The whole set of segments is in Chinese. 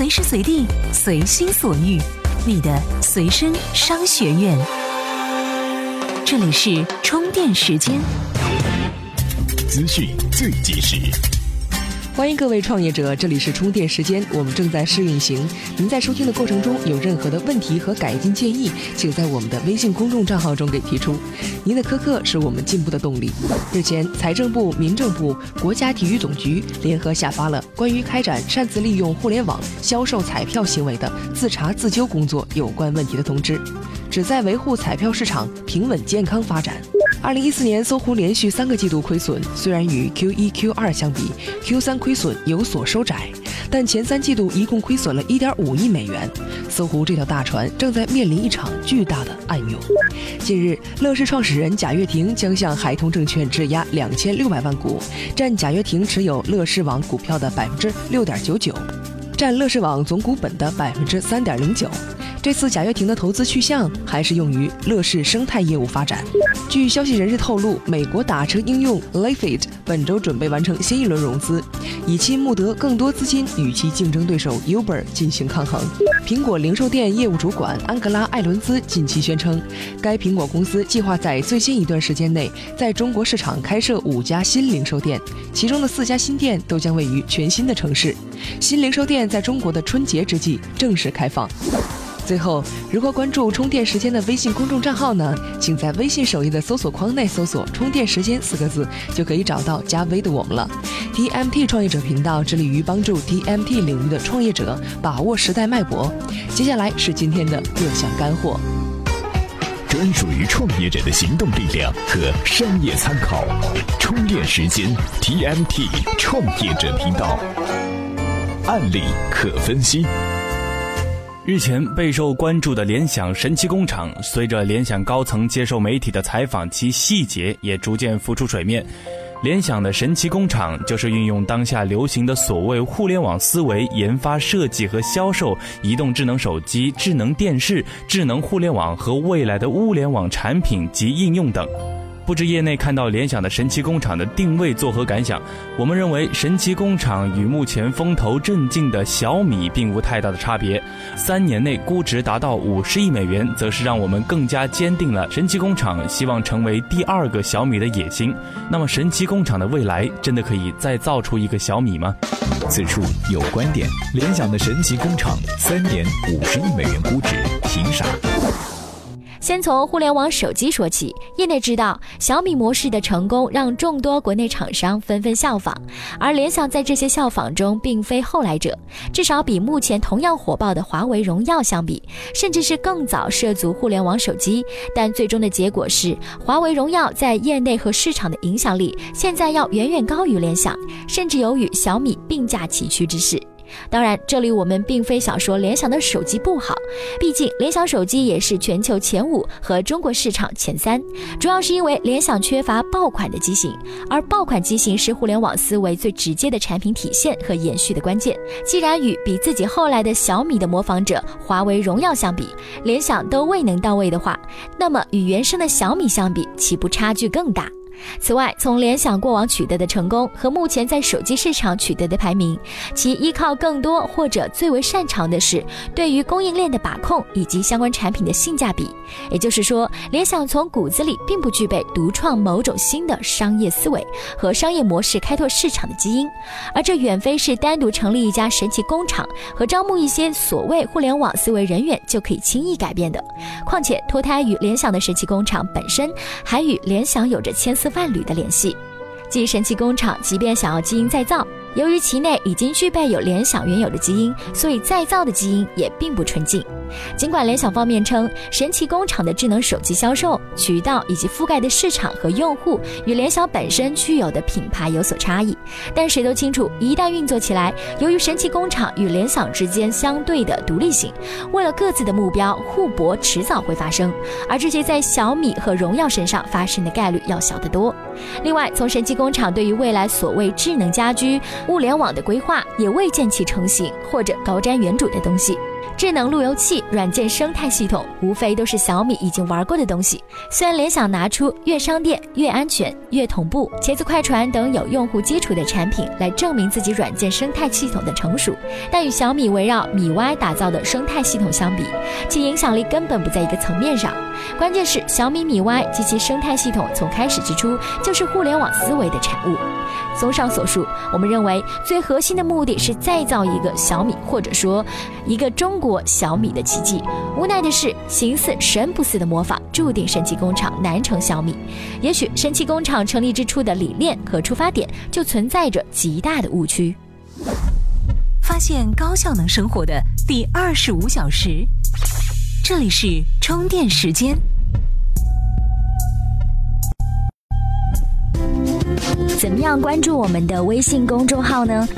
随时随地，随心所欲，你的随身商学院。这里是充电时间，资讯最及时。欢迎各位创业者，这里是充电时间，我们正在试运行。您在收听的过程中有任何的问题和改进建议，请在我们的微信公众账号中给提出。您的苛刻是我们进步的动力。日前，财政部、民政部、国家体育总局联合下发了关于开展擅自利用互联网销售彩票行为的自查自纠工作有关问题的通知，旨在维护彩票市场平稳健康发展。二零一四年，搜狐连续三个季度亏损，虽然与 Q 一、Q 二相比，Q 三亏损有所收窄，但前三季度一共亏损了一点五亿美元。搜狐这条大船正在面临一场巨大的暗涌。近日，乐视创始人贾跃亭将向海通证券质押两千六百万股，占贾跃亭持有乐视网股票的百分之六点九九，占乐视网总股本的百分之三点零九。这次贾跃亭的投资去向还是用于乐视生态业务发展。据消息人士透露，美国打车应用 Lyft 本周准备完成新一轮融资，以期募得更多资金与其竞争对手 Uber 进行抗衡。苹果零售店业务主管安格拉·艾伦兹近期宣称，该苹果公司计划在最近一段时间内在中国市场开设五家新零售店，其中的四家新店都将位于全新的城市。新零售店在中国的春节之际正式开放。最后，如何关注充电时间的微信公众账号呢？请在微信首页的搜索框内搜索“充电时间”四个字，就可以找到加微的我们了。TMT 创业者频道致力于帮助 TMT 领域的创业者把握时代脉搏。接下来是今天的各项干货，专属于创业者的行动力量和商业参考。充电时间 TMT 创业者频道，案例可分析。日前备受关注的联想神奇工厂，随着联想高层接受媒体的采访，其细节也逐渐浮出水面。联想的神奇工厂就是运用当下流行的所谓互联网思维，研发、设计和销售移动智能手机、智能电视、智能互联网和未来的物联网产品及应用等。不知业内看到联想的神奇工厂的定位作何感想？我们认为神奇工厂与目前风头正劲的小米并无太大的差别。三年内估值达到五十亿美元，则是让我们更加坚定了神奇工厂希望成为第二个小米的野心。那么，神奇工厂的未来真的可以再造出一个小米吗？此处有观点：联想的神奇工厂三年五十亿美元估值，凭啥？先从互联网手机说起，业内知道小米模式的成功让众多国内厂商纷纷效仿，而联想在这些效仿中并非后来者，至少比目前同样火爆的华为、荣耀相比，甚至是更早涉足互联网手机。但最终的结果是，华为、荣耀在业内和市场的影响力现在要远远高于联想，甚至有与小米并驾齐驱之势。当然，这里我们并非想说联想的手机不好，毕竟联想手机也是全球前五和中国市场前三，主要是因为联想缺乏爆款的机型，而爆款机型是互联网思维最直接的产品体现和延续的关键。既然与比自己后来的小米的模仿者华为、荣耀相比，联想都未能到位的话，那么与原生的小米相比，岂不差距更大？此外，从联想过往取得的成功和目前在手机市场取得的排名，其依靠更多或者最为擅长的是对于供应链的把控以及相关产品的性价比。也就是说，联想从骨子里并不具备独创某种新的商业思维和商业模式开拓市场的基因，而这远非是单独成立一家神奇工厂和招募一些所谓互联网思维人员就可以轻易改变的。况且，脱胎于联想的神奇工厂本身还与联想有着千丝。伴侣的联系，即神奇工厂，即便想要基因再造。由于其内已经具备有联想原有的基因，所以再造的基因也并不纯净。尽管联想方面称神奇工厂的智能手机销售渠道以及覆盖的市场和用户与联想本身具有的品牌有所差异，但谁都清楚，一旦运作起来，由于神奇工厂与联想之间相对的独立性，为了各自的目标互搏，迟早会发生。而这些在小米和荣耀身上发生的概率要小得多。另外，从神奇工厂对于未来所谓智能家居、物联网的规划，也未见其成型或者高瞻远瞩的东西。智能路由器、软件生态系统，无非都是小米已经玩过的东西。虽然联想拿出越商店、越安全、越同步、茄子快传等有用户基础的产品来证明自己软件生态系统的成熟，但与小米围绕米 Y 打造的生态系统相比，其影响力根本不在一个层面上。关键是小米米 Y 及其生态系统从开始之初就是互联网思维的产物。综上所述，我们认为最核心的目的是再造一个小米，或者说一个中国小米的奇迹。无奈的是，形似神不似的魔法，注定神奇工厂难成小米。也许神奇工厂成立之初的理念和出发点就存在着极大的误区。发现高效能生活的第二十五小时，这里是充电时间。怎么样关注我们的微信公众号呢？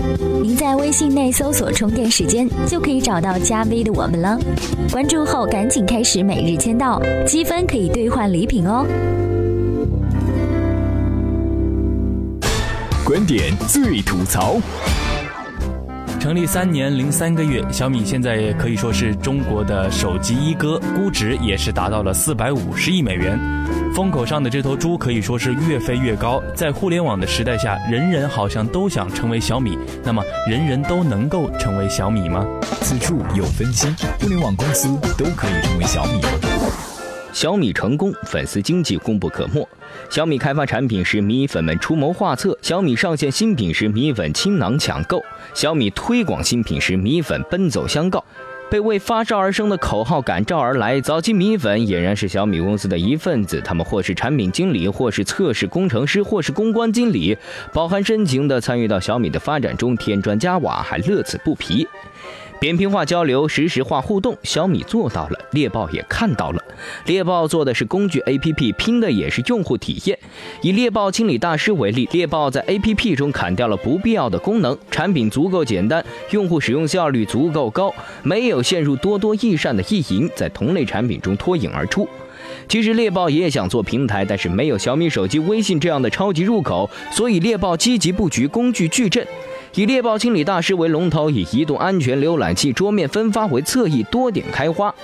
您在微信内搜索“充电时间”，就可以找到加 V 的我们了。关注后赶紧开始每日签到，积分可以兑换礼品哦。观点最吐槽。成立三年零三个月，小米现在可以说是中国的手机一哥，估值也是达到了四百五十亿美元。风口上的这头猪可以说是越飞越高。在互联网的时代下，人人好像都想成为小米。那么，人人都能够成为小米吗？此处有分析：互联网公司都可以成为小米吗？小米成功，粉丝经济功不可没。小米开发产品时，米粉们出谋划策；小米上线新品时，米粉倾囊抢购；小米推广新品时，米粉奔走相告。被为发烧而生的口号感召而来，早期米粉俨然是小米公司的一份子。他们或是产品经理，或是测试工程师，或是公关经理，饱含深情地参与到小米的发展中，添砖加瓦，还乐此不疲。扁平化交流，实时化互动，小米做到了，猎豹也看到了。猎豹做的是工具 APP，拼的也是用户体验。以猎豹清理大师为例，猎豹在 APP 中砍掉了不必要的功能，产品足够简单，用户使用效率足够高，没有陷入多多益善的意淫，在同类产品中脱颖而出。其实猎豹也想做平台，但是没有小米手机微信这样的超级入口，所以猎豹积极布局工具矩阵。以猎豹清理大师为龙头，以移动安全浏览器桌面分发为侧翼，多点开花。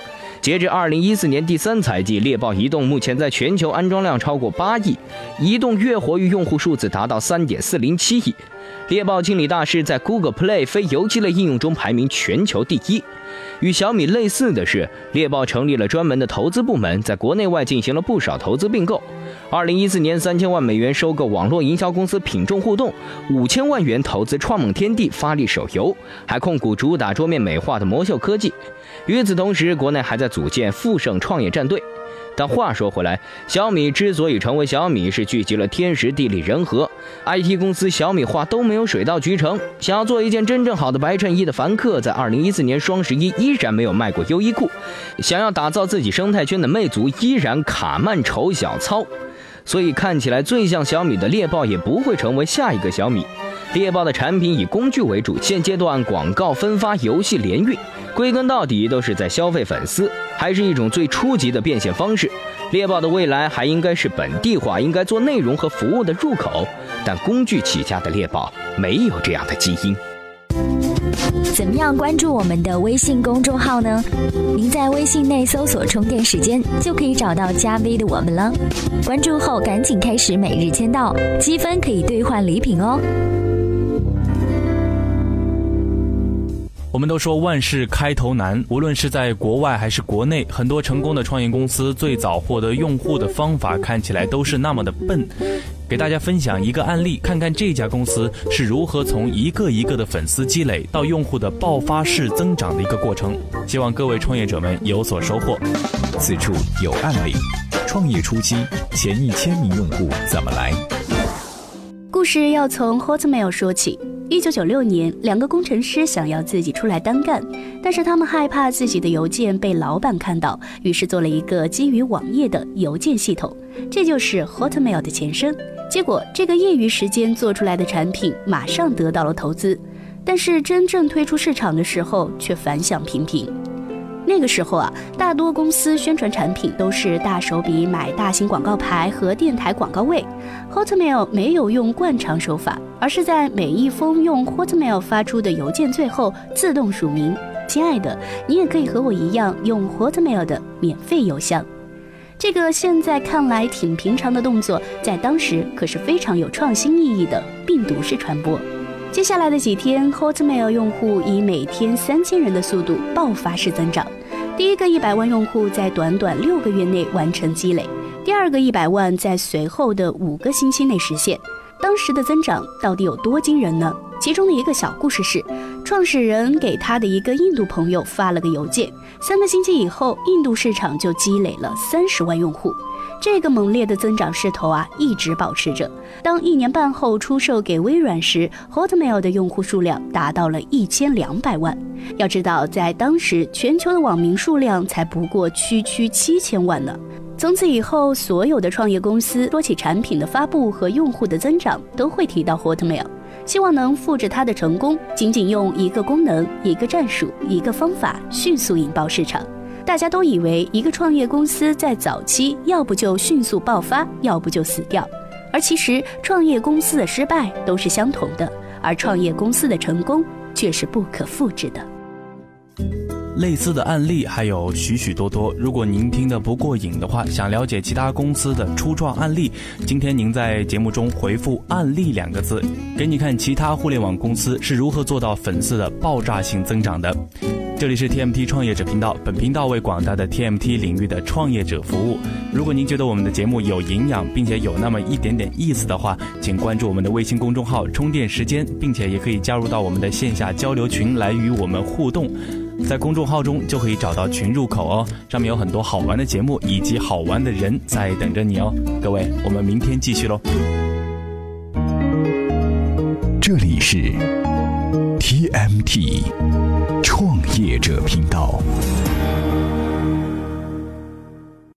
截至二零一四年第三财季，猎豹移动目前在全球安装量超过八亿，移动月活跃用户数字达到三点四零七亿。猎豹清理大师在 Google Play 非游戏类应用中排名全球第一。与小米类似的是，猎豹成立了专门的投资部门，在国内外进行了不少投资并购。二零一四年，三千万美元收购网络营销公司品众互动，五千万元投资创梦天地发力手游，还控股主打桌面美化的魔秀科技。与此同时，国内还在组建富盛创业战队。但话说回来，小米之所以成为小米，是聚集了天时地利人和。IT 公司小米化都没有水到渠成。想要做一件真正好的白衬衣的凡客，在2014年双十一依然没有卖过优衣库。想要打造自己生态圈的魅族，依然卡慢丑小糙。所以看起来最像小米的猎豹，也不会成为下一个小米。猎豹的产品以工具为主，现阶段广告分发、游戏联运，归根到底都是在消费粉丝，还是一种最初级的变现方式。猎豹的未来还应该是本地化，应该做内容和服务的入口。但工具起家的猎豹没有这样的基因。怎么样关注我们的微信公众号呢？您在微信内搜索“充电时间”，就可以找到加 V 的我们了。关注后赶紧开始每日签到，积分可以兑换礼品哦。我们都说万事开头难，无论是在国外还是国内，很多成功的创业公司最早获得用户的方法看起来都是那么的笨。给大家分享一个案例，看看这家公司是如何从一个一个的粉丝积累到用户的爆发式增长的一个过程。希望各位创业者们有所收获。此处有案例，创业初期前一千名用户怎么来？故事要从 Hotmail 说起。一九九六年，两个工程师想要自己出来单干，但是他们害怕自己的邮件被老板看到，于是做了一个基于网页的邮件系统，这就是 Hotmail 的前身。结果，这个业余时间做出来的产品马上得到了投资，但是真正推出市场的时候却反响平平。那个时候啊，大多公司宣传产品都是大手笔买大型广告牌和电台广告位。Hotmail 没有用惯常手法，而是在每一封用 Hotmail 发出的邮件最后自动署名。亲爱的，你也可以和我一样用 Hotmail 的免费邮箱。这个现在看来挺平常的动作，在当时可是非常有创新意义的病毒式传播。接下来的几天，Hotmail 用户以每天三千人的速度爆发式增长。第一个一百万用户在短短六个月内完成积累，第二个一百万在随后的五个星期内实现。当时的增长到底有多惊人呢？其中的一个小故事是，创始人给他的一个印度朋友发了个邮件，三个星期以后，印度市场就积累了三十万用户。这个猛烈的增长势头啊，一直保持着。当一年半后出售给微软时，Hotmail 的用户数量达到了一千两百万。要知道，在当时全球的网民数量才不过区区七千万呢。从此以后，所有的创业公司说起产品的发布和用户的增长，都会提到 Hotmail，希望能复制它的成功，仅仅用一个功能、一个战术、一个方法，迅速引爆市场。大家都以为一个创业公司在早期要不就迅速爆发，要不就死掉，而其实创业公司的失败都是相同的，而创业公司的成功却是不可复制的。类似的案例还有许许多多。如果您听得不过瘾的话，想了解其他公司的初创案例，今天您在节目中回复“案例”两个字，给你看其他互联网公司是如何做到粉丝的爆炸性增长的。这里是 TMT 创业者频道，本频道为广大的 TMT 领域的创业者服务。如果您觉得我们的节目有营养，并且有那么一点点意思的话，请关注我们的微信公众号“充电时间”，并且也可以加入到我们的线下交流群来与我们互动。在公众号中就可以找到群入口哦，上面有很多好玩的节目以及好玩的人在等着你哦。各位，我们明天继续喽。